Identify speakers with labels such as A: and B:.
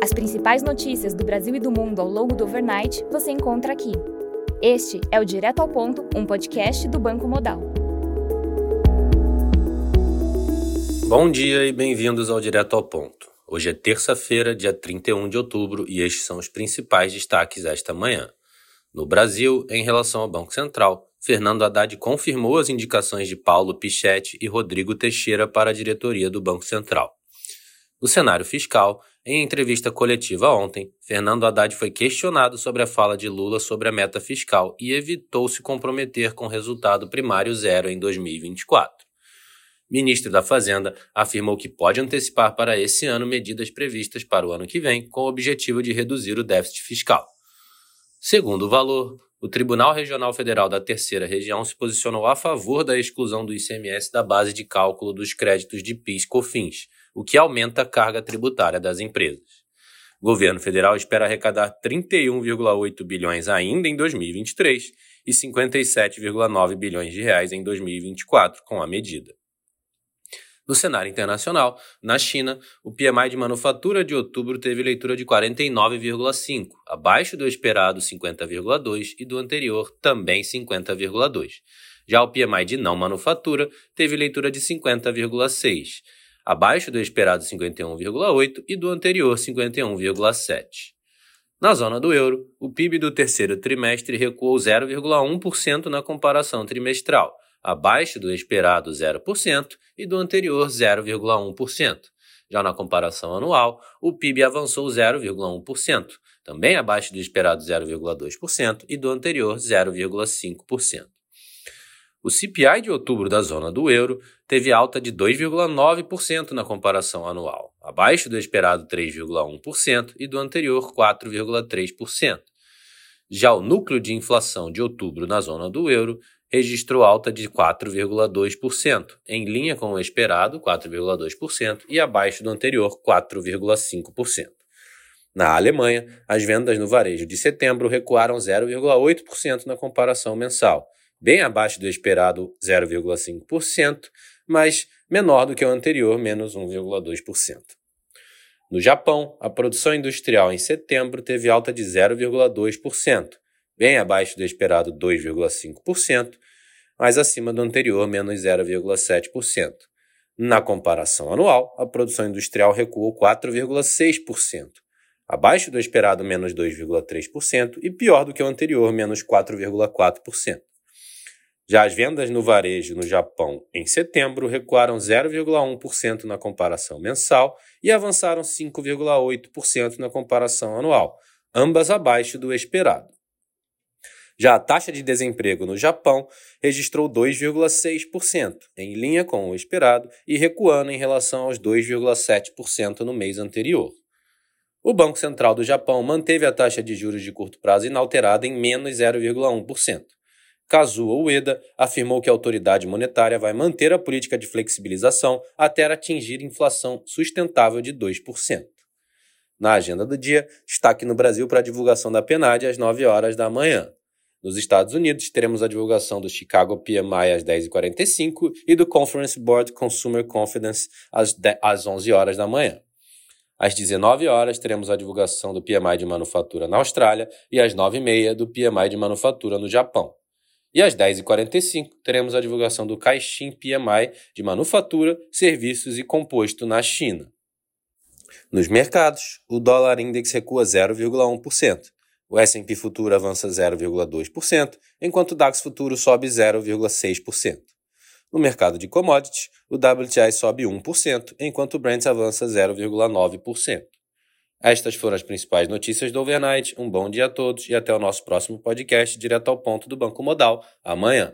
A: As principais notícias do Brasil e do mundo ao longo do overnight você encontra aqui. Este é o Direto ao Ponto, um podcast do Banco Modal.
B: Bom dia e bem-vindos ao Direto ao Ponto. Hoje é terça-feira, dia 31 de outubro, e estes são os principais destaques esta manhã. No Brasil, em relação ao Banco Central, Fernando Haddad confirmou as indicações de Paulo Pichetti e Rodrigo Teixeira para a diretoria do Banco Central. No cenário fiscal, em entrevista coletiva ontem, Fernando Haddad foi questionado sobre a fala de Lula sobre a meta fiscal e evitou se comprometer com resultado primário zero em 2024. Ministro da Fazenda afirmou que pode antecipar para esse ano medidas previstas para o ano que vem, com o objetivo de reduzir o déficit fiscal. Segundo o valor, o Tribunal Regional Federal da Terceira Região se posicionou a favor da exclusão do ICMS da base de cálculo dos créditos de PIS/COFINS o que aumenta a carga tributária das empresas. O governo federal espera arrecadar 31,8 bilhões ainda em 2023 e 57,9 bilhões de reais em 2024 com a medida. No cenário internacional, na China, o PMI de manufatura de outubro teve leitura de 49,5, abaixo do esperado 50,2 e do anterior também 50,2. Já o PMI de não manufatura teve leitura de 50,6 abaixo do esperado 51,8 e do anterior 51,7. Na zona do euro, o PIB do terceiro trimestre recuou 0,1% na comparação trimestral, abaixo do esperado 0% e do anterior 0,1%. Já na comparação anual, o PIB avançou 0,1%, também abaixo do esperado 0,2% e do anterior 0,5%. O CPI de outubro da zona do euro teve alta de 2,9% na comparação anual, abaixo do esperado 3,1% e do anterior 4,3%. Já o núcleo de inflação de outubro na zona do euro registrou alta de 4,2%, em linha com o esperado 4,2% e abaixo do anterior 4,5%. Na Alemanha, as vendas no varejo de setembro recuaram 0,8% na comparação mensal bem abaixo do esperado 0,5%, mas menor do que o anterior, menos 1,2%. No Japão, a produção industrial em setembro teve alta de 0,2%, bem abaixo do esperado 2,5%, mas acima do anterior, menos 0,7%. Na comparação anual, a produção industrial recuou 4,6%, abaixo do esperado menos 2,3% e pior do que o anterior, menos 4,4%. Já as vendas no varejo no Japão em setembro recuaram 0,1% na comparação mensal e avançaram 5,8% na comparação anual, ambas abaixo do esperado. Já a taxa de desemprego no Japão registrou 2,6%, em linha com o esperado e recuando em relação aos 2,7% no mês anterior. O Banco Central do Japão manteve a taxa de juros de curto prazo inalterada em menos 0,1%. Kazuo Ueda afirmou que a autoridade monetária vai manter a política de flexibilização até atingir inflação sustentável de 2%. Na agenda do dia, destaque no Brasil para a divulgação da PNAD às 9 horas da manhã. Nos Estados Unidos, teremos a divulgação do Chicago PMI às 10h45 e do Conference Board Consumer Confidence às, 10, às 11 horas da manhã. Às 19 horas, teremos a divulgação do PMI de manufatura na Austrália e às 9h30 do PMI de manufatura no Japão. E às 10h45 teremos a divulgação do Caixin PMI de manufatura, serviços e composto na China. Nos mercados, o dólar index recua 0,1%. O S&P futuro avança 0,2%, enquanto o DAX futuro sobe 0,6%. No mercado de commodities, o WTI sobe 1%, enquanto o Brent avança 0,9%. Estas foram as principais notícias do Overnight. Um bom dia a todos e até o nosso próximo podcast direto ao ponto do Banco Modal, amanhã.